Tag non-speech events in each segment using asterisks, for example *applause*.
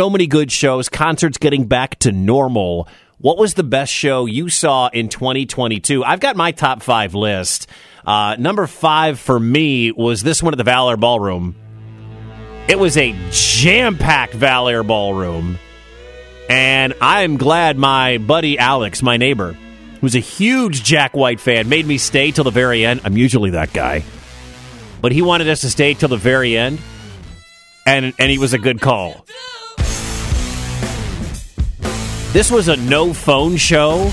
so many good shows, concerts getting back to normal. What was the best show you saw in 2022? I've got my top five list. Uh, number five for me was this one at the Val Air Ballroom. It was a jam packed Val Air Ballroom. And I'm glad my buddy Alex, my neighbor, who's a huge Jack White fan, made me stay till the very end. I'm usually that guy. But he wanted us to stay till the very end. And, and he was a good call. This was a no phone show,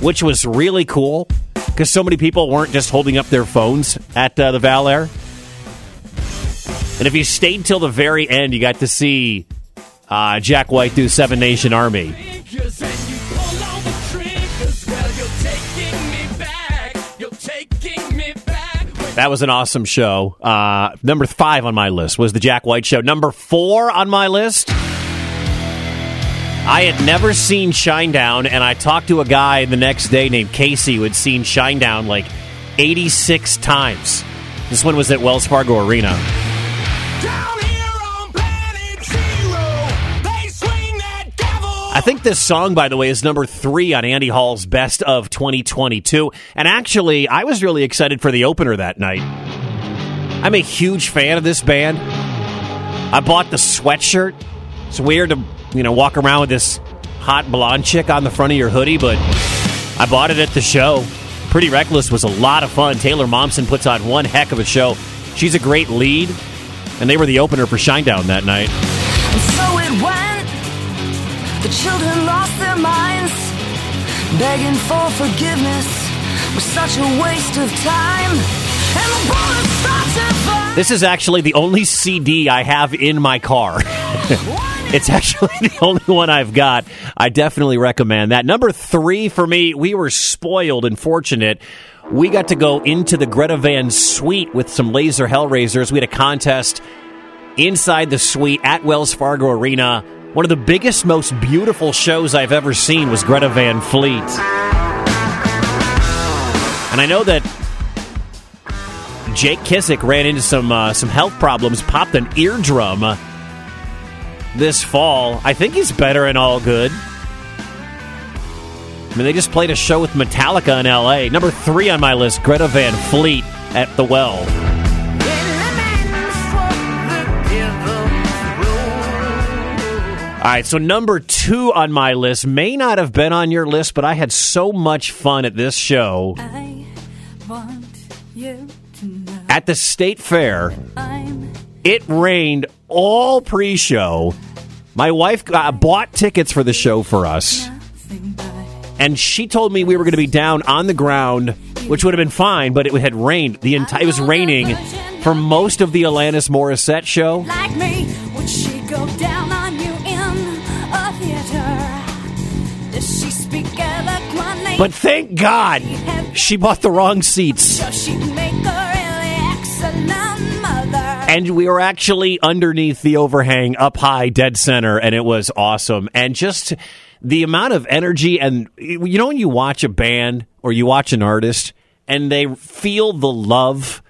which was really cool because so many people weren't just holding up their phones at uh, the Val Air. And if you stayed till the very end, you got to see uh, Jack White do Seven Nation Army. That was an awesome show. Uh, number five on my list was the Jack White show. Number four on my list. I had never seen Shinedown, and I talked to a guy the next day named Casey who had seen Shinedown like 86 times. This one was at Wells Fargo Arena. I think this song, by the way, is number three on Andy Hall's Best of 2022. And actually, I was really excited for the opener that night. I'm a huge fan of this band. I bought the sweatshirt. It's weird to, you know, walk around with this hot blonde chick on the front of your hoodie, but I bought it at the show. Pretty Reckless was a lot of fun. Taylor Momsen puts on one heck of a show. She's a great lead, and they were the opener for Shinedown that night. So it went. The children lost their minds, begging for forgiveness was such a waste of time. And the bullets start to fly. This is actually the only CD I have in my car. *laughs* it's actually *laughs* the only one I've got. I definitely recommend that. Number three for me, we were spoiled and fortunate. We got to go into the Greta Van suite with some laser Hellraisers. We had a contest inside the suite at Wells Fargo Arena. One of the biggest, most beautiful shows I've ever seen was Greta Van Fleet. And I know that Jake Kiszka ran into some uh, some health problems, popped an eardrum this fall. I think he's better and all good. I mean, they just played a show with Metallica in L.A. Number three on my list, Greta Van Fleet at the Well. All right, so number two on my list may not have been on your list, but I had so much fun at this show. I want you to know At the State Fair, it rained all pre show. My wife uh, bought tickets for the show for us, and she told me we were going to be down on the ground, which would have been fine, but it had rained. The entire it was raining for most of the Alanis Morissette show. like me. Would she go down on you in a theater? Does she speak eloquently? But thank God she bought the wrong seats. And we were actually underneath the overhang, up high, dead center, and it was awesome. And just the amount of energy, and you know, when you watch a band or you watch an artist and they feel the love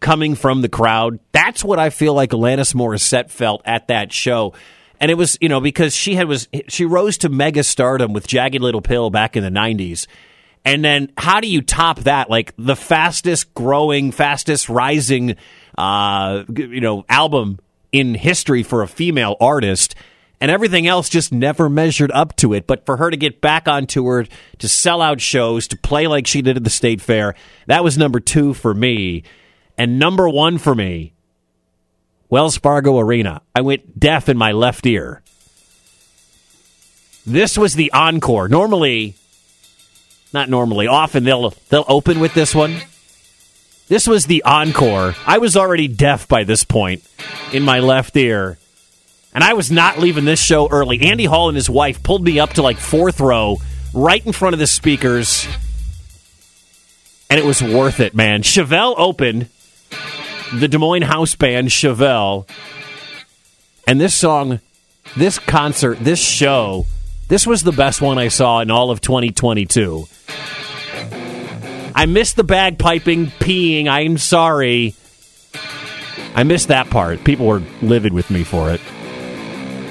coming from the crowd, that's what I feel like Alanis Morissette felt at that show. And it was, you know, because she had was she rose to mega stardom with Jagged Little Pill back in the '90s, and then how do you top that? Like the fastest growing, fastest rising, uh, you know, album in history for a female artist, and everything else just never measured up to it. But for her to get back on tour, to sell out shows, to play like she did at the State Fair, that was number two for me, and number one for me. Wells Fargo Arena. I went deaf in my left ear. This was the encore. Normally, not normally, often they'll they'll open with this one. This was the encore. I was already deaf by this point in my left ear. And I was not leaving this show early. Andy Hall and his wife pulled me up to like fourth row, right in front of the speakers. And it was worth it, man. Chevelle opened the Des Moines house band Chevelle. And this song, this concert, this show, this was the best one I saw in all of 2022. I missed the bagpiping, peeing. I'm sorry. I missed that part. People were livid with me for it.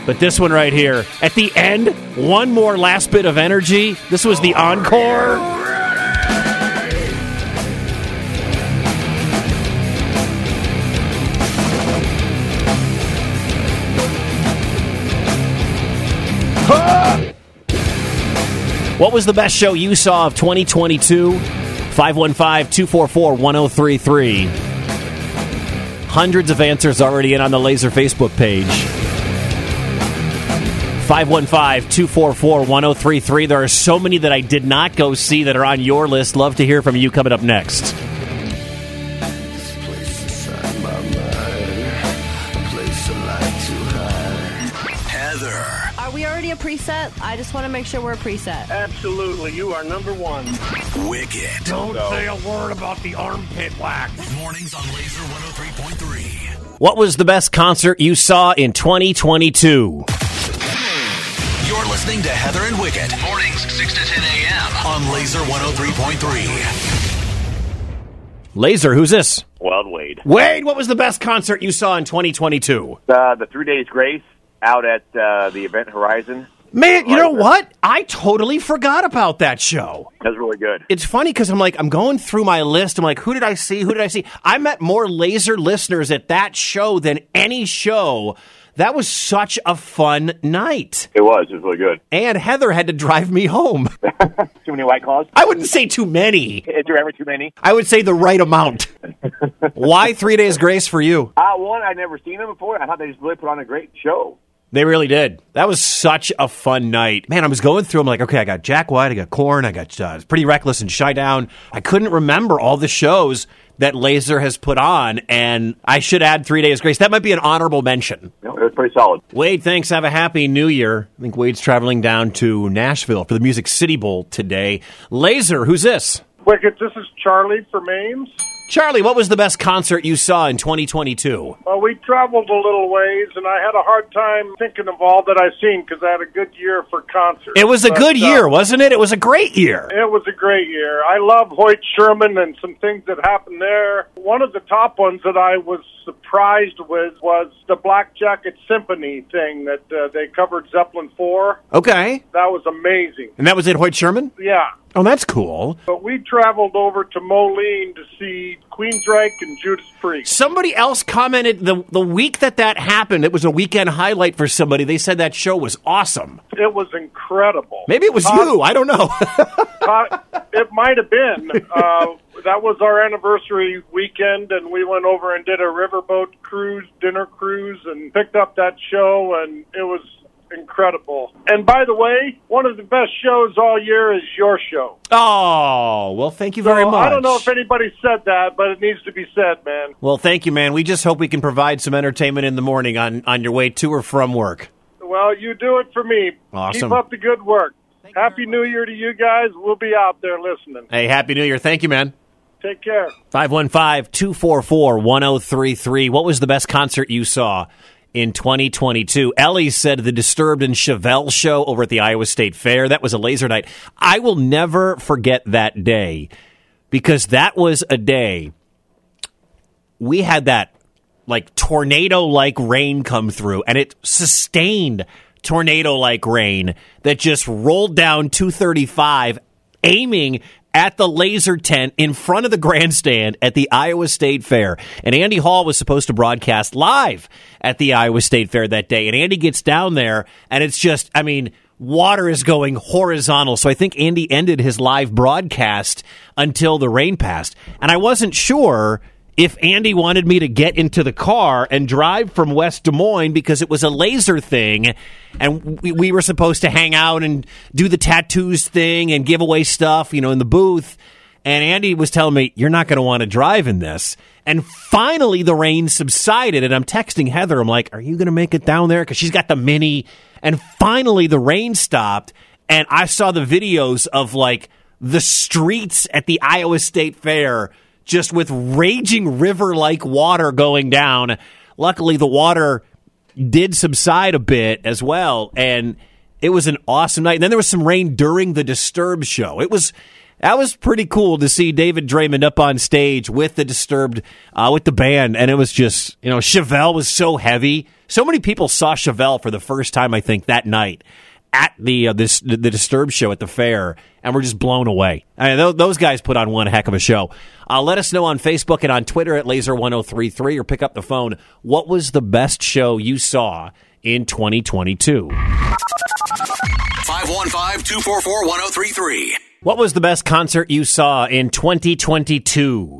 But this one right here, at the end, one more last bit of energy. This was the encore. What was the best show you saw of 2022? 515 244 1033. Hundreds of answers already in on the Laser Facebook page. 515 244 1033. There are so many that I did not go see that are on your list. Love to hear from you coming up next. Heather. Are we already a preset? I just want to make sure we're a preset. Absolutely, you are number one. Wicket. Don't say a word about the armpit wax. Mornings on Laser 103.3. What was the best concert you saw in 2022? You're listening to Heather and Wicket. Mornings 6 to 10 a.m. on Laser 103.3. Laser, who's this? Wild Wade. Wade, what was the best concert you saw in 2022? Uh, the Three Days Grace out at uh, the Event Horizon. Man, you know what? I totally forgot about that show. That was really good. It's funny because I'm like, I'm going through my list. I'm like, who did I see? Who did I see? I met more laser listeners at that show than any show. That was such a fun night. It was. It was really good. And Heather had to drive me home. *laughs* Too many White Claws? I wouldn't say too many. *laughs* Is there ever too many? I would say the right amount. *laughs* Why three days grace for you? Uh, one, I'd never seen them before. I thought they just really put on a great show. They really did. That was such a fun night. Man, I was going through. I'm like, okay, I got Jack White, I got Korn, I got uh, Pretty Reckless and Shinedown. I couldn't remember all the shows that Laser has put on, and I should add Three Days Grace. That might be an honorable mention. You know, it was pretty solid. Wade, thanks. Have a happy new year. I think Wade's traveling down to Nashville for the Music City Bowl today. Laser, who's this? Wicket, this is Charlie from Ames. Charlie, what was the best concert you saw in 2022? Well, we traveled a little ways, and I had a hard time thinking of all that I've seen because I had a good year for concerts. It was a But, good uh, year, wasn't it? It was a great year. It was a great year. I love Hoyt Sherman and some things that happened there. One of the top ones that I was surprised with was the Black Jacket Symphony thing that uh, they covered Zeppelin 4. Okay. That was amazing. And that was at Hoyt Sherman? Yeah. Oh, that's cool. But we traveled over to Moline to see Queensryche and Judas Priest. Somebody else commented the the week that that happened. It was a weekend highlight for somebody. They said that show was awesome. It was incredible. Maybe it was Todd- you. I don't know. Todd- *laughs* it might have been. Uh, that was our anniversary weekend, and we went over and did a riverboat cruise, dinner cruise, and picked up that show, and it was incredible. And by the way, one of the best shows all year is your show. oh, well, thank you very So, much. I don't know if anybody said that, but it needs to be said, man. well, thank you, man. We just hope we can provide some entertainment in the morning on on your way to or from work. Well, you do it for me. Awesome. Keep up the good work. Happy New Year to you guys. We'll be out there listening. Hey, happy New Year. Thank you, man. Take care. 515-244-1033. What was the best concert you saw in 2022? Ellie said the Disturbed and Chevelle show over at the Iowa State Fair. That was a laser night. I will never forget that day because that was a day we had that like tornado like rain come through and it sustained tornado like rain that just rolled down 235 aiming at the laser tent in front of the grandstand at the Iowa State Fair. And Andy Hall was supposed to broadcast live at the Iowa State Fair that day. And Andy gets down there and it's just, I mean, water is going horizontal. So I think Andy ended his live broadcast until the rain passed. And I wasn't sure if Andy wanted me to get into the car and drive from West Des Moines because it was a laser thing and we, we were supposed to hang out and do the tattoos thing and give away stuff, you know, in the booth. And Andy was telling me, you're not going to want to drive in this. And finally, the rain subsided. And I'm texting Heather. I'm like, are you going to make it down there? Because she's got the mini. And finally, the rain stopped. And I saw the videos of like the streets at the Iowa State Fair just with raging river like water going down. Luckily, the water did subside a bit as well. And it was an awesome night. And then there was some rain during the Disturbed show. It was That was pretty cool to see David Draiman up on stage with the Disturbed, uh, with the band, and it was just, you know, Chevelle was so heavy. So many people saw Chevelle for the first time, I think, that night at the uh, this the Disturbed show at the fair, and we're just blown away. I mean, those, those guys put on one heck of a show. Uh, let us know on Facebook and on Twitter at Laser1033 or pick up the phone. What was the best show you saw in 2022? 515-244-1033. What was the best concert you saw in 2022?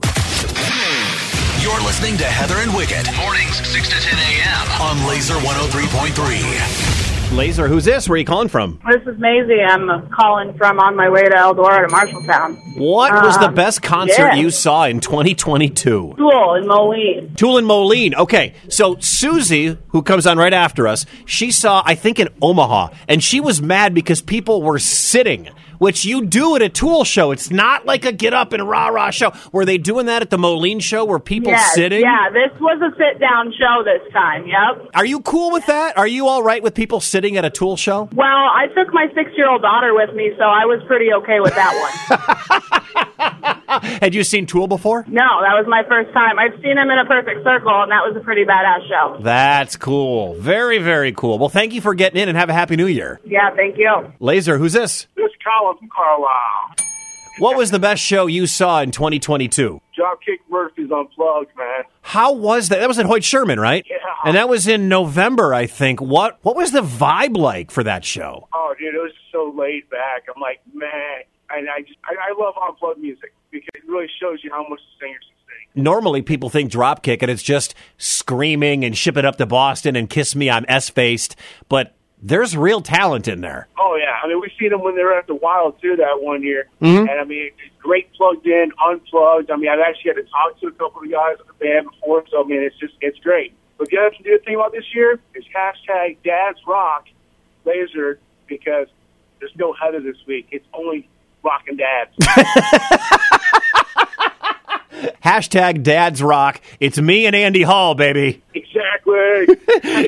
You're listening to Heather and Wicket. Mornings 6 to 10 a.m. on Laser 103.3. Laser, who's this? Where are you calling from? This is Maisie. I'm calling from on my way to Eldora to Marshalltown. What was the Um, best concert yeah. you saw in 2022? Tool and Moline. Tool and Moline. Okay, so Susie, who comes on right after us, she saw, I think, in Omaha, and she was mad because people were sitting, which you do at a Tool show. It's not like a get up and rah rah show. Were they doing that at the Moline show? Were people Yes, sitting? Yeah, this was a sit down show this time. Yep. Are you cool with that? Are you all right with people sitting at a Tool show? Well, I took my six year old daughter with me, so I was pretty okay with that one. *laughs* Had you seen Tool before? no, that was my first time. I've seen him in a perfect circle, and that was a pretty badass show. That's cool. Very, very cool. Well, thank you for getting in and have a happy new year. Yeah, thank you. Laser, who's this? This is Colin Carlisle. What was the best show you saw in 2022? Dropkick Murphys unplugged, man. How was that? That was at Hoyt Sherman, right? Yeah. And that was in November, I think. What What was the vibe like for that show? Oh, dude, it was so laid back. I'm like, man, and I just I, I love unplugged music because it really shows you how much the singers can sing. Normally, people think Dropkick, and it's just screaming and Shipping Up to Boston and kiss me, I'm S faced. But there's real talent in there. Oh yeah, I mean we've seen them when they were at the Wild too that one year, mm-hmm. and I mean it's great plugged in, unplugged. I mean I've actually had to talk to a couple of guys in the band before, so I mean it's just it's great. But the other good thing about this year is hashtag Dad's Rock Laser because there's no Heather this week. It's only Rock and dads. *laughs* *laughs* Hashtag Dads Rock. It's me and Andy Hall, baby. exactly. *laughs*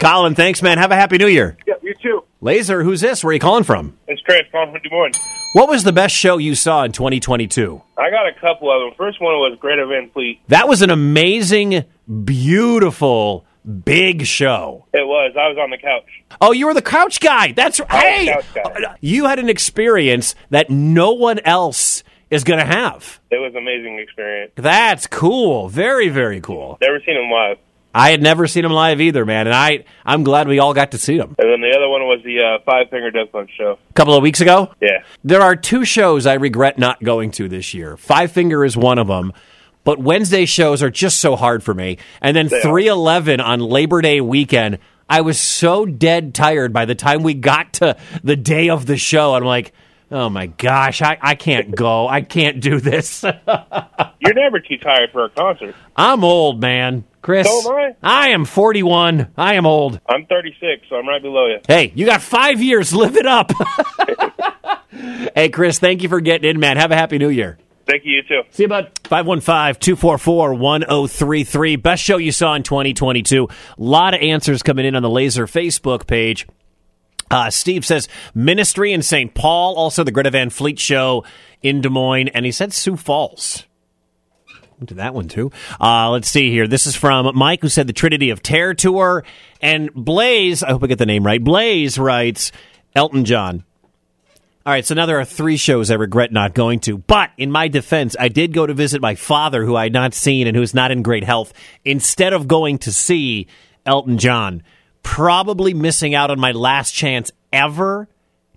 Colin, thanks, man. Have a happy new year. yeah, you too. Laser, who's this? Where are you calling from? It's Chris calling from Des Moines. What was the best show you saw in 2022? I got a couple of them. First one was Greta Van Fleet. That was an amazing, beautiful, big show. It was. I was on the couch. Oh, you were the couch guy. That's was hey. guy. You had an experience that no one else is going to have. It was an amazing experience. That's cool. Very, very cool. Never seen him live. I had never seen him live either, man, and I I'm glad we all got to see him. And then the other one was the uh, Five Finger Death Punch show. A couple of weeks ago. Yeah. There are two shows I regret not going to this year. Five Finger is one of them, but Wednesday shows are just so hard for me. And then 311 on Labor Day weekend, I was so dead tired by the time we got to the day of the show. I'm like, oh my gosh, I, I can't *laughs* go. I can't do this. *laughs* You're never too tired for a concert. I'm old, man. Chris, So am I am 41. I am old. I'm 36, so I'm right below you. Hey, you got five years. Live it up. *laughs* hey, Chris, thank you for getting in, man. Have a happy new year. Thank you, you too. See you, bud. 515-244-1033. Best show you saw in 2022. A lot of answers coming in on the Laser Facebook page. Uh, Steve says Ministry in St. Paul, also the Greta Van Fleet show in Des Moines, and he said Sioux Falls. To that one too. Uh, let's see here. This is from Mike, who said the Trinity of Terror tour, and Blaze. I hope I get the name right. Blaze writes Elton John. All right, so now there are three shows I regret not going to. But in my defense, I did go to visit my father, who I had not seen and who's not in great health, instead of going to see Elton John. Probably missing out on my last chance ever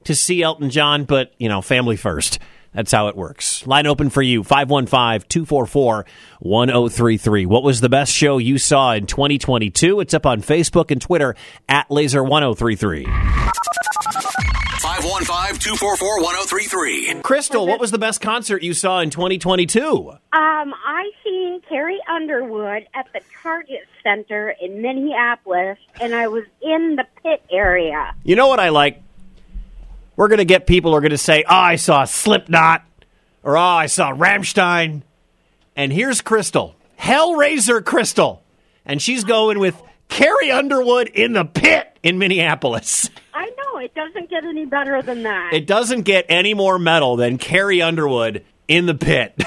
to see Elton John, but, you know, family first. That's how it works. Line open for you 515 244 1033. What was the best show you saw in 2022? It's up on Facebook and Twitter at Laser1033. 515-244-1033. Crystal, what was the best concert you saw in 2022? Um, I seen Carrie Underwood at the Target Center in Minneapolis, and I was in the pit area. You know what I like? We're going to get people who are going to say, oh, I saw Slipknot, or oh, I saw Rammstein. And here's Crystal, Hellraiser Crystal. And she's going with Carrie Underwood in the pit in Minneapolis. *laughs* I know it doesn't get any better than that. It doesn't get any more metal than Carrie Underwood in the pit. *laughs*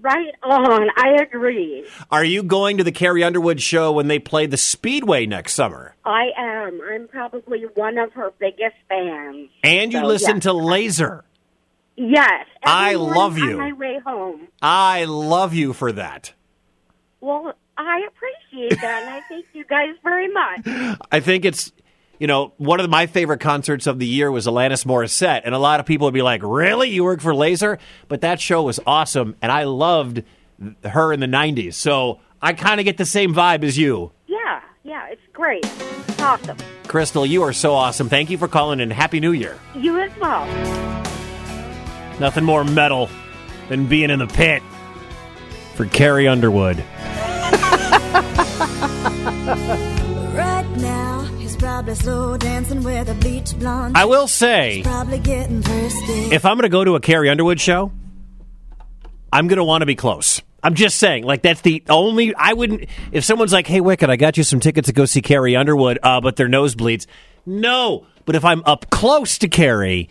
right on. I agree. Are you going to the Carrie Underwood show when they play the Speedway next summer? I am. I'm probably one of her biggest fans. And you So, listen yes. to Laser. Yes. I love you. On my way home. I love you for that. Well, I appreciate that, and I thank you guys very much. *laughs* I think it's, you know, one of my favorite concerts of the year was Alanis Morissette. And a lot of people would be like, really? You work for Laser? But that show was awesome. And I loved her in the 90s. So I kind of get the same vibe as you. Yeah, yeah, it's great. It's awesome. Crystal, you are so awesome. Thank you for calling and Happy New Year. You as well. Nothing more metal than being in the pit for Carrie Underwood. *laughs* Right now, I will say, Probably getting thirsty. if I'm going to go to a Carrie Underwood show, I'm going to want to be close. I'm just saying, like that's the only I wouldn't. If someone's like, "Hey, Wicket, I got you some tickets to go see Carrie Underwood," uh, but they're nosebleeds. No, but if I'm up close to Carrie,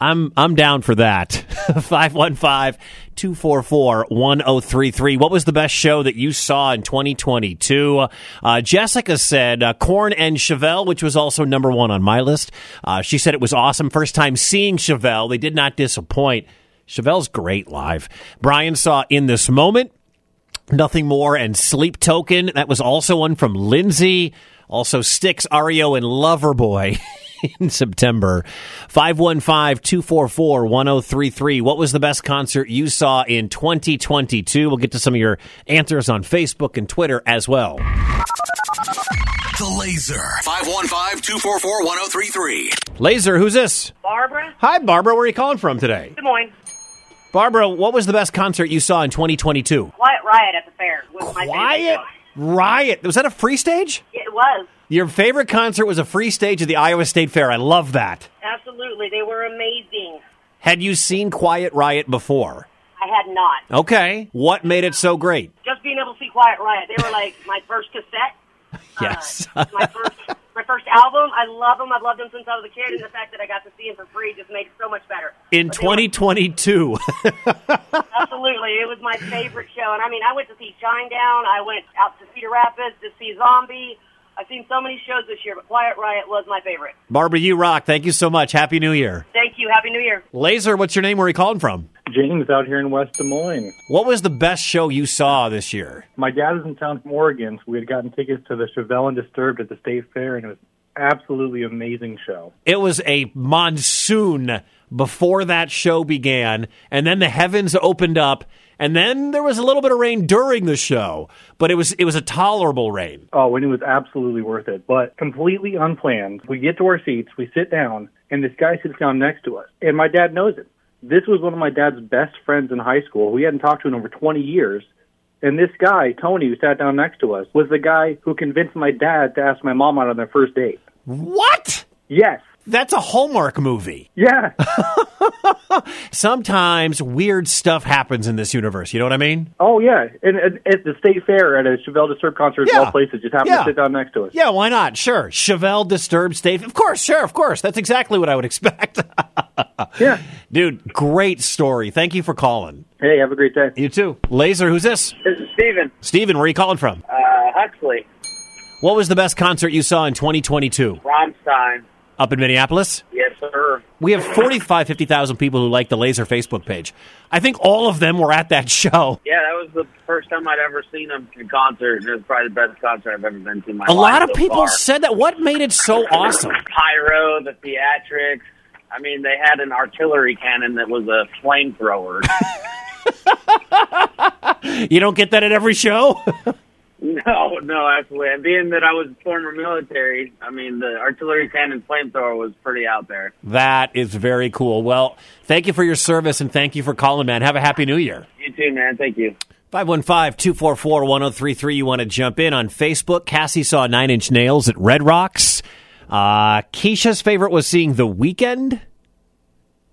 I'm I'm down for that. *laughs* 515-244-1033. What was the best show that you saw in 2022? Uh, Jessica said uh, Korn and Chevelle, which was also number one on my list. Uh, she said it was awesome. First time seeing Chevelle. They did not disappoint. Chevelle's great live. Brian saw In This Moment, Nothing More, and Sleep Token. That was also one from Lindsay. Also, Styx, REO, and Loverboy *laughs* *laughs* in September. 515-244-1033. What was the best concert you saw in 2022? We'll get to some of your answers on Facebook and Twitter as well. The Laser. 515-244-1033. Laser, who's this? Barbara, Hi, Barbara. Where are you calling from today? Des Moines. Barbara, what was the best concert you saw in 2022? Quiet Riot at the fair was. Quiet show. Riot. Was that a free stage? It was. Your favorite concert was a free stage at the Iowa State Fair. I love that. Absolutely. They were amazing. Had you seen Quiet Riot before? I had not. Okay. What made it so great? Just being able to see Quiet Riot. They were like my first cassette. *laughs* Uh, yes. *laughs* my first my first album. I love them. I've loved them since I was a kid, and the fact that I got to see them for free just made it so much better. In But they were- 2022. *laughs* Absolutely, it was my favorite show. And I mean, I went to see Shinedown. I went out to Cedar Rapids to see Zombie. I've seen so many shows this year, but Quiet Riot was my favorite. Barbara, you rock. Thank you so much. Happy New Year. Thank you. Happy New Year. Laser, what's your name? Where are you calling from? James out here in West Des Moines. What was the best show you saw this year? My dad is in town from Oregon, so we had gotten tickets to the Chevelle and Disturbed at the State Fair, and it was absolutely amazing show. It was a monsoon before that show began, and then the heavens opened up, and then there was a little bit of rain during the show, but it was it was a tolerable rain. Oh, and it was absolutely worth it, but completely unplanned. We get to our seats, we sit down, and this guy sits down next to us, and my dad knows it. This was one of my dad's best friends in high school. We hadn't talked to in over 20 years. And this guy, Tony, who sat down next to us, was the guy who convinced my dad to ask my mom out on their first date. What? Yes. That's a Hallmark movie. Yeah. *laughs* Sometimes weird stuff happens in this universe. You know what I mean? Oh, yeah. And at, at the State Fair, at a Chevelle Disturbed concert, Yeah. of all places, just happen Yeah. to sit down next to us. Yeah, why not? Sure. Chevelle Disturbed State. Of course, sure, of course. That's exactly what I would expect. *laughs* yeah. Dude, great story. Thank you for calling. Hey, have a great day. You too. Laser, who's this? This is Steven. Steven, where are you calling from? Uh, Huxley. What was the best concert you saw in 2022? Rammstein. Up in Minneapolis? Yes, sir. We have 45, 50,000 people who like the Laser Facebook page. I think all of them were at that show. Yeah, that was the first time I'd ever seen them in concert, it was probably the best concert I've ever been to in my A life. A lot of so people far. said that. What made it so awesome? Pyro, the theatrics. I mean, they had an artillery cannon that was a flamethrower. *laughs* You don't get that at every show? *laughs* no, no, absolutely. And being that I was former military, I mean, the artillery cannon flamethrower was pretty out there. that is very cool. Well, thank you for your service and thank you for calling, man. Have a happy new year. You too, man. Thank you. 515-244-1033. You want to jump in on Facebook. Cassie saw Nine Inch Nails at Red Rocks. Uh, Keisha's favorite was seeing The Weeknd.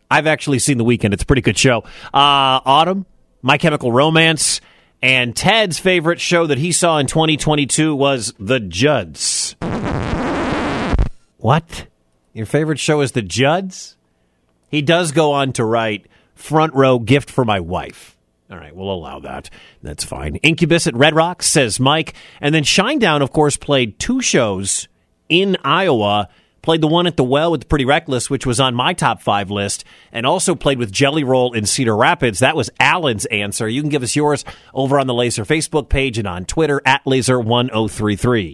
I've actually seen The Weeknd. It's a pretty good show. Uh, Autumn, My Chemical Romance. And Ted's favorite show that he saw in 2022 was The Judds. What? Your favorite show is The Judds? He does go on to write Front Row Gift for My Wife. All right, we'll allow that. That's fine. Incubus at Red Rocks, says Mike. And then Shinedown, of course, played two shows in Iowa. Played the one at the Well with Pretty Reckless, which was on my top five list, and also played with Jelly Roll in Cedar Rapids. That was Alan's answer. You can give us yours over on the Laser Facebook page and on Twitter at Laser1033.